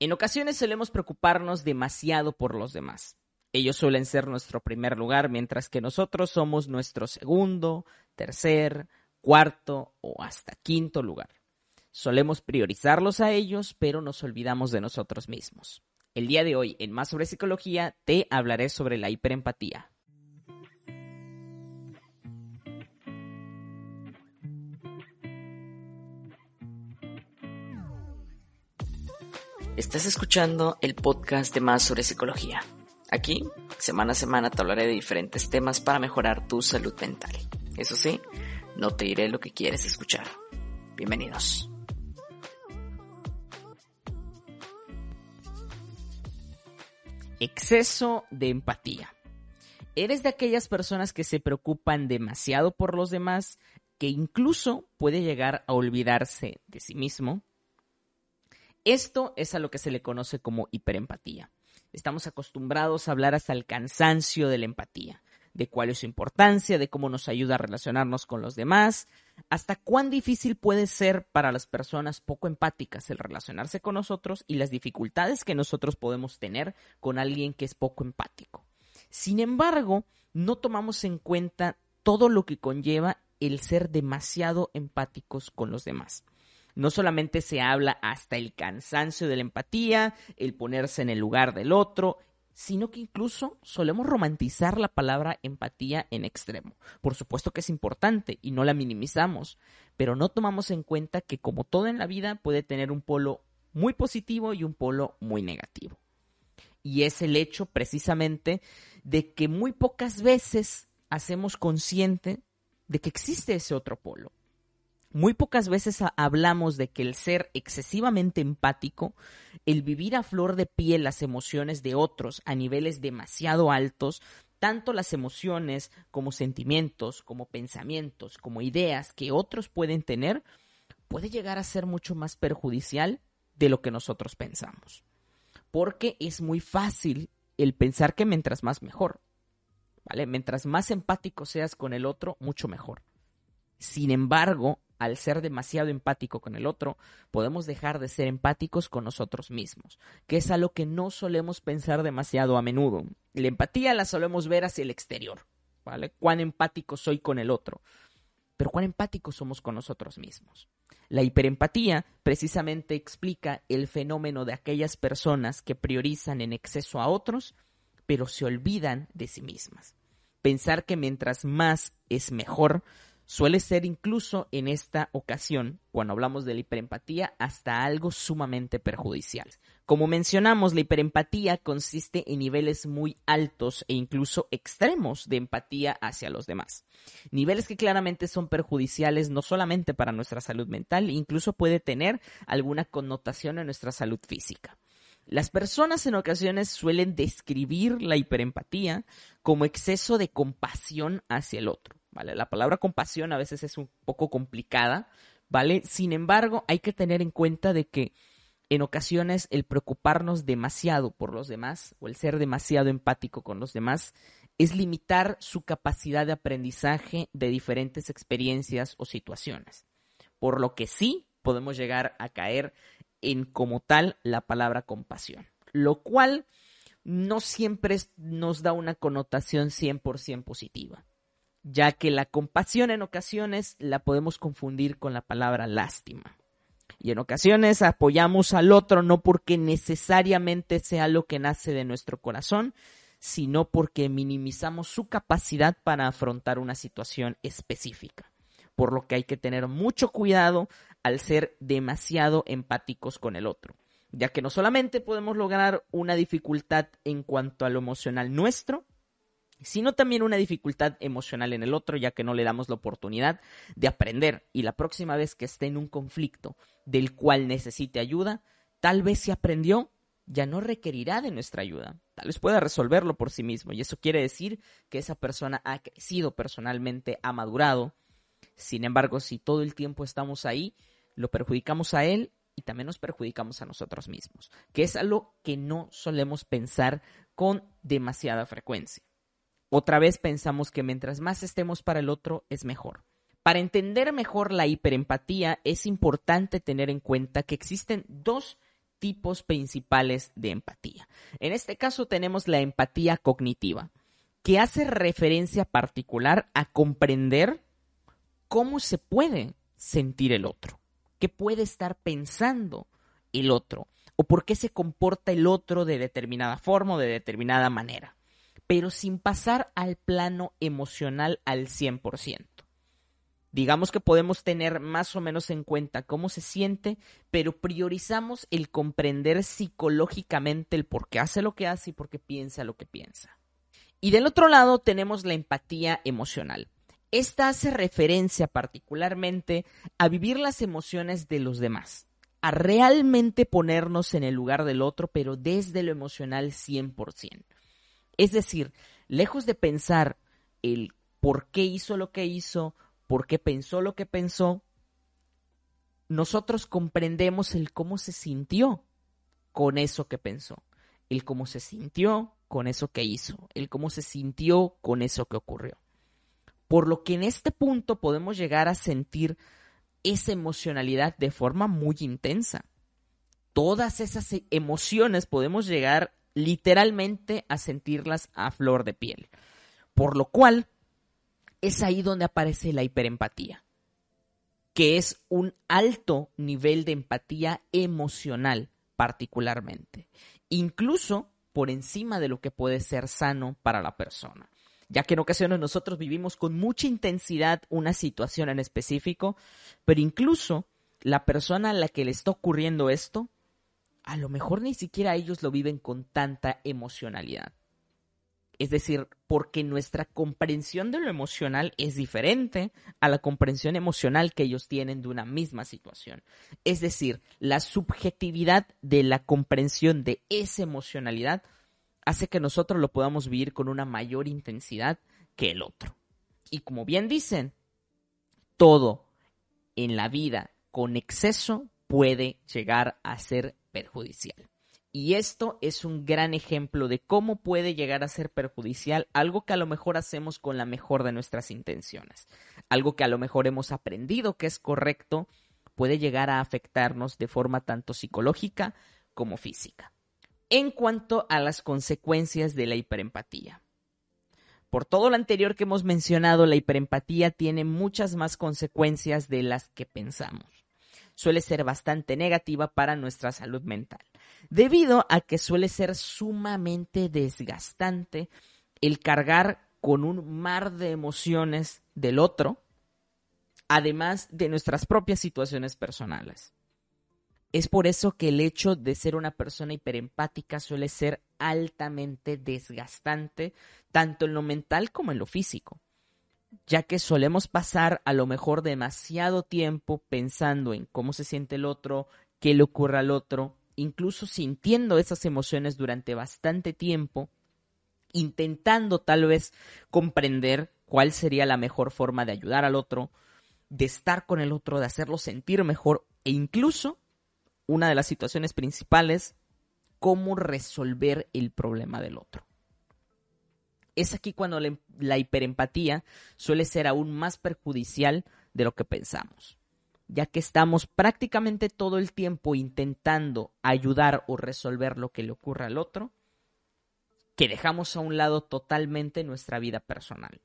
En ocasiones solemos preocuparnos demasiado por los demás. Ellos suelen ser nuestro primer lugar, mientras que nosotros somos nuestro segundo, tercer, cuarto o hasta quinto lugar. Solemos priorizarlos a ellos, pero nos olvidamos de nosotros mismos. El día de hoy, en Más sobre Psicología, te hablaré sobre la hiperempatía. Estás escuchando el podcast de Más sobre Psicología. Aquí, semana a semana, te hablaré de diferentes temas para mejorar tu salud mental. Eso sí, no te diré lo que quieres escuchar. Bienvenidos. Exceso de empatía. ¿Eres de aquellas personas que se preocupan demasiado por los demás, que incluso puede llegar a olvidarse de sí mismo? Esto es a lo que se le conoce como hiperempatía. Estamos acostumbrados a hablar hasta el cansancio de la empatía, de cuál es su importancia, de cómo nos ayuda a relacionarnos con los demás, hasta cuán difícil puede ser para las personas poco empáticas el relacionarse con nosotros y las dificultades que nosotros podemos tener con alguien que es poco empático. Sin embargo, no tomamos en cuenta todo lo que conlleva el ser demasiado empáticos con los demás. No solamente se habla hasta el cansancio de la empatía, el ponerse en el lugar del otro, sino que incluso solemos romantizar la palabra empatía en extremo. Por supuesto que es importante y no la minimizamos, pero no tomamos en cuenta que como todo en la vida puede tener un polo muy positivo y un polo muy negativo. Y es el hecho precisamente de que muy pocas veces hacemos consciente de que existe ese otro polo. Muy pocas veces hablamos de que el ser excesivamente empático, el vivir a flor de piel las emociones de otros a niveles demasiado altos, tanto las emociones como sentimientos, como pensamientos, como ideas que otros pueden tener, puede llegar a ser mucho más perjudicial de lo que nosotros pensamos. Porque es muy fácil el pensar que mientras más mejor, ¿vale? Mientras más empático seas con el otro, mucho mejor. Sin embargo, al ser demasiado empático con el otro, podemos dejar de ser empáticos con nosotros mismos, que es algo que no solemos pensar demasiado a menudo. La empatía la solemos ver hacia el exterior, ¿vale? Cuán empático soy con el otro, pero cuán empáticos somos con nosotros mismos. La hiperempatía precisamente explica el fenómeno de aquellas personas que priorizan en exceso a otros, pero se olvidan de sí mismas. Pensar que mientras más es mejor, suele ser incluso en esta ocasión, cuando hablamos de la hiperempatía, hasta algo sumamente perjudicial. Como mencionamos, la hiperempatía consiste en niveles muy altos e incluso extremos de empatía hacia los demás. Niveles que claramente son perjudiciales no solamente para nuestra salud mental, incluso puede tener alguna connotación en nuestra salud física. Las personas en ocasiones suelen describir la hiperempatía como exceso de compasión hacia el otro. ¿Vale? La palabra compasión a veces es un poco complicada, ¿vale? Sin embargo, hay que tener en cuenta de que en ocasiones el preocuparnos demasiado por los demás o el ser demasiado empático con los demás es limitar su capacidad de aprendizaje de diferentes experiencias o situaciones. Por lo que sí podemos llegar a caer en como tal la palabra compasión, lo cual no siempre nos da una connotación 100% positiva ya que la compasión en ocasiones la podemos confundir con la palabra lástima. Y en ocasiones apoyamos al otro no porque necesariamente sea lo que nace de nuestro corazón, sino porque minimizamos su capacidad para afrontar una situación específica. Por lo que hay que tener mucho cuidado al ser demasiado empáticos con el otro, ya que no solamente podemos lograr una dificultad en cuanto a lo emocional nuestro, sino también una dificultad emocional en el otro, ya que no le damos la oportunidad de aprender y la próxima vez que esté en un conflicto del cual necesite ayuda, tal vez si aprendió, ya no requerirá de nuestra ayuda, tal vez pueda resolverlo por sí mismo y eso quiere decir que esa persona ha crecido personalmente, ha madurado. Sin embargo, si todo el tiempo estamos ahí, lo perjudicamos a él y también nos perjudicamos a nosotros mismos, que es algo que no solemos pensar con demasiada frecuencia. Otra vez pensamos que mientras más estemos para el otro es mejor. Para entender mejor la hiperempatía es importante tener en cuenta que existen dos tipos principales de empatía. En este caso tenemos la empatía cognitiva, que hace referencia particular a comprender cómo se puede sentir el otro, qué puede estar pensando el otro, o por qué se comporta el otro de determinada forma o de determinada manera, pero sin pasar al plano emocional al 100%. Digamos que podemos tener más o menos en cuenta cómo se siente, pero priorizamos el comprender psicológicamente el por qué hace lo que hace y por qué piensa lo que piensa. Y del otro lado tenemos la empatía emocional. Esta hace referencia particularmente a vivir las emociones de los demás, a realmente ponernos en el lugar del otro, pero desde lo emocional 100%. Es decir, lejos de pensar el por qué hizo lo que hizo, por qué pensó lo que pensó, nosotros comprendemos el cómo se sintió con eso que pensó, el cómo se sintió con eso que hizo, el cómo se sintió con eso que ocurrió. Por lo que en este punto podemos llegar a sentir esa emocionalidad de forma muy intensa. Todas esas emociones podemos llegar literalmente a sentirlas a flor de piel. Por lo cual, es ahí donde aparece la hiperempatía, que es un alto nivel de empatía emocional particularmente, incluso por encima de lo que puede ser sano para la persona ya que en ocasiones nosotros vivimos con mucha intensidad una situación en específico, pero incluso la persona a la que le está ocurriendo esto, a lo mejor ni siquiera ellos lo viven con tanta emocionalidad. Es decir, porque nuestra comprensión de lo emocional es diferente a la comprensión emocional que ellos tienen de una misma situación. Es decir, la subjetividad de la comprensión de esa emocionalidad hace que nosotros lo podamos vivir con una mayor intensidad que el otro. Y como bien dicen, todo en la vida con exceso puede llegar a ser perjudicial. Y esto es un gran ejemplo de cómo puede llegar a ser perjudicial algo que a lo mejor hacemos con la mejor de nuestras intenciones. Algo que a lo mejor hemos aprendido que es correcto puede llegar a afectarnos de forma tanto psicológica como física. En cuanto a las consecuencias de la hiperempatía. Por todo lo anterior que hemos mencionado, la hiperempatía tiene muchas más consecuencias de las que pensamos suele ser bastante negativa para nuestra salud mental, debido a que suele ser sumamente desgastante el cargar con un mar de emociones del otro, además de nuestras propias situaciones personales. Es por eso que el hecho de ser una persona hiperempática suele ser altamente desgastante, tanto en lo mental como en lo físico ya que solemos pasar a lo mejor demasiado tiempo pensando en cómo se siente el otro, qué le ocurre al otro, incluso sintiendo esas emociones durante bastante tiempo, intentando tal vez comprender cuál sería la mejor forma de ayudar al otro, de estar con el otro, de hacerlo sentir mejor e incluso, una de las situaciones principales, cómo resolver el problema del otro. Es aquí cuando la, hiperempatía suele ser aún más perjudicial de lo que pensamos, ya que estamos prácticamente todo el tiempo intentando ayudar o resolver lo que le ocurre al otro, que dejamos a un lado totalmente nuestra vida personal.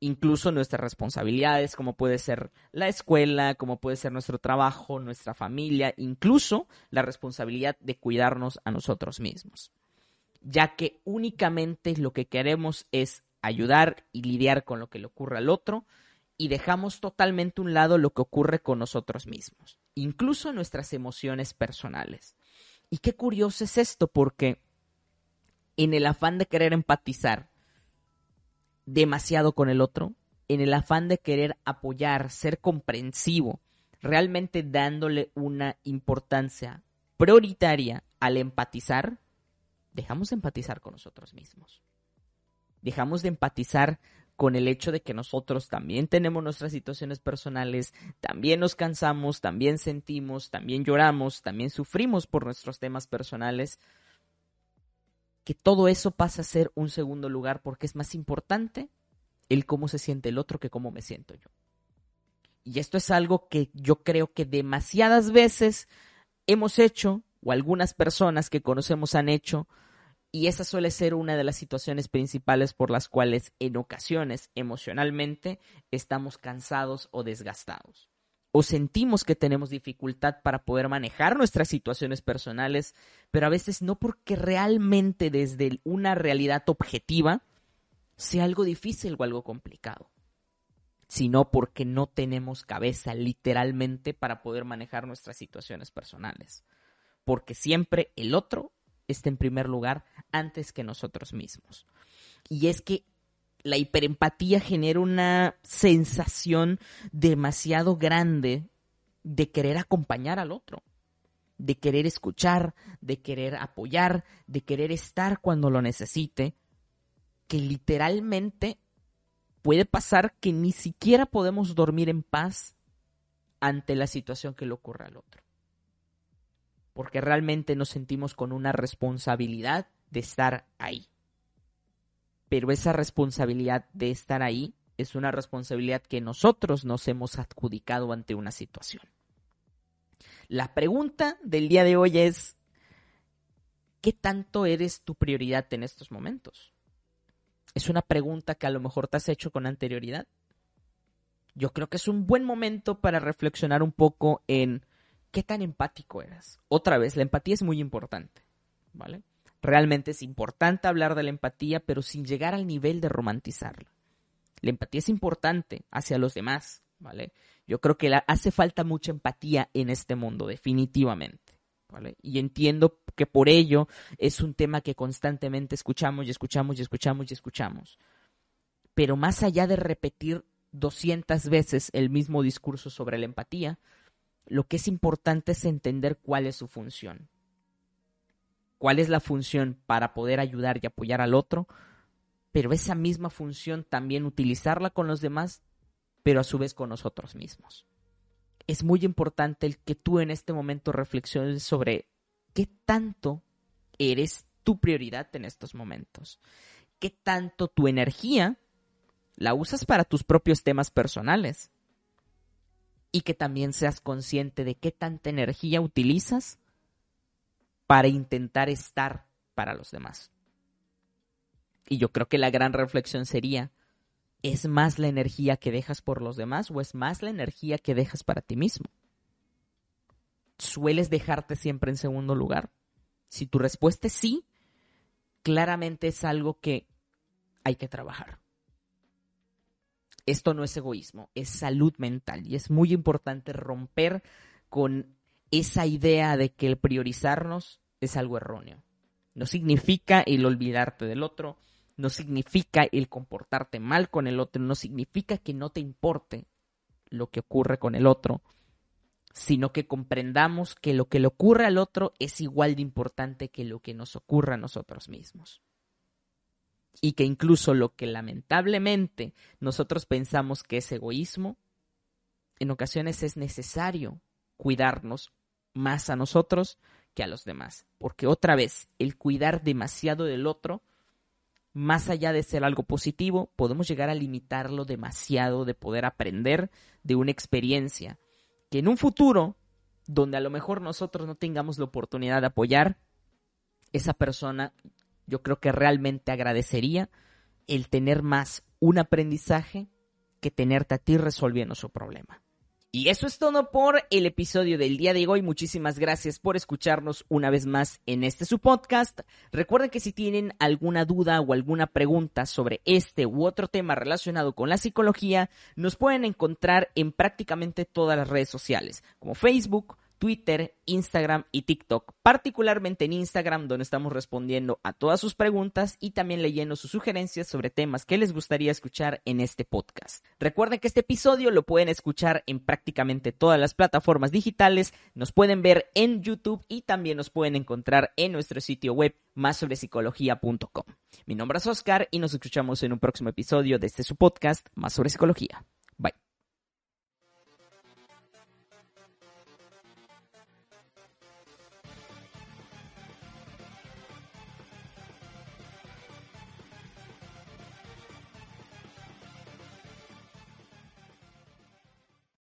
Incluso nuestras responsabilidades, como puede ser la escuela, como puede ser nuestro trabajo, nuestra familia, incluso la responsabilidad de cuidarnos a nosotros mismos ya que únicamente lo que queremos es ayudar y lidiar con lo que le ocurre al otro y dejamos totalmente a un lado lo que ocurre con nosotros mismos, incluso nuestras emociones personales. Y qué curioso es esto porque en el afán de querer empatizar demasiado con el otro, en el afán de querer apoyar, ser comprensivo, realmente dándole una importancia prioritaria al empatizar, dejamos de empatizar con nosotros mismos. Dejamos de empatizar con el hecho de que nosotros también tenemos nuestras situaciones personales, también nos cansamos, también sentimos, también lloramos, también sufrimos por nuestros temas personales, que todo eso pasa a ser un segundo lugar porque es más importante el cómo se siente el otro que cómo me siento yo. Y esto es algo que yo creo que demasiadas veces hemos hecho o algunas personas que conocemos han hecho y esa suele ser una de las situaciones principales por las cuales en ocasiones emocionalmente estamos cansados o desgastados. O sentimos que tenemos dificultad para poder manejar nuestras situaciones personales, pero a veces no porque realmente desde una realidad objetiva sea algo difícil o algo complicado, sino porque no tenemos cabeza literalmente para poder manejar nuestras situaciones personales. Porque siempre el otro está en primer lugar antes que nosotros mismos. Y es que la hiperempatía genera una sensación demasiado grande de querer acompañar al otro, de querer escuchar, de querer apoyar, de querer estar cuando lo necesite, que literalmente puede pasar que ni siquiera podemos dormir en paz ante la situación que le ocurre al otro porque realmente nos sentimos con una responsabilidad de estar ahí. Pero esa responsabilidad de estar ahí es una responsabilidad que nosotros nos hemos adjudicado ante una situación. La pregunta del día de hoy es, ¿qué tanto eres tu prioridad en estos momentos? Es una pregunta que a lo mejor te has hecho con anterioridad. Yo creo que es un buen momento para reflexionar un poco en qué tan empático eras. Otra vez, la empatía es muy importante, ¿vale? Realmente es importante hablar de la empatía, pero sin llegar al nivel de romantizarla. La empatía es importante hacia los demás, ¿vale? Yo creo que hace falta mucha empatía en este mundo, definitivamente, ¿vale? Y entiendo que por ello es un tema que constantemente escuchamos y escuchamos y escuchamos y escuchamos. Pero más allá de repetir 200 veces el mismo discurso sobre la empatía, lo que es importante es entender cuál es su función. Cuál es la función para poder ayudar y apoyar al otro, pero esa misma función también utilizarla con los demás, pero a su vez con nosotros mismos. Es muy importante el que tú en este momento reflexiones sobre qué tanto eres tu prioridad en estos momentos. Qué tanto tu energía la usas para tus propios temas personales y que también seas consciente de qué tanta energía utilizas para intentar estar para los demás. Y yo creo que la gran reflexión sería, ¿es más la energía que dejas por los demás o es más la energía que dejas para ti mismo? ¿Sueles dejarte siempre en segundo lugar? Si tu respuesta es sí, claramente es algo que hay que trabajar esto no es egoísmo, es salud mental y es muy importante romper con esa idea de que el priorizarnos es algo erróneo. No significa el olvidarte del otro, no significa el comportarte mal con el otro, no significa que no te importe lo que ocurre con el otro, sino que comprendamos que lo que le ocurre al otro es igual de importante que lo que nos ocurre a nosotros mismos y que incluso lo que lamentablemente nosotros pensamos que es egoísmo, en ocasiones es necesario cuidarnos más a nosotros que a los demás. Porque otra vez, el cuidar demasiado del otro, más allá de ser algo positivo, podemos llegar a limitarlo demasiado de poder aprender de una experiencia que en un futuro, donde a lo mejor nosotros no tengamos la oportunidad de apoyar, esa persona yo creo que realmente agradecería el tener más un aprendizaje que tenerte a ti resolviendo su problema. Y eso es todo por el episodio del día de hoy. Muchísimas gracias por escucharnos una vez más en este su podcast. Recuerden que si tienen alguna duda o alguna pregunta sobre este u otro tema relacionado con la psicología, nos pueden encontrar en prácticamente todas las redes sociales, como Facebook, Twitter, Instagram y TikTok, particularmente en Instagram donde estamos respondiendo a todas sus preguntas y también leyendo sus sugerencias sobre temas que les gustaría escuchar en este podcast. Recuerden que este episodio lo pueden escuchar en prácticamente todas las plataformas digitales, nos pueden ver en YouTube y también nos pueden encontrar en nuestro sitio web más Mi nombre es Oscar y nos escuchamos en un próximo episodio de este su podcast Más sobre psicología.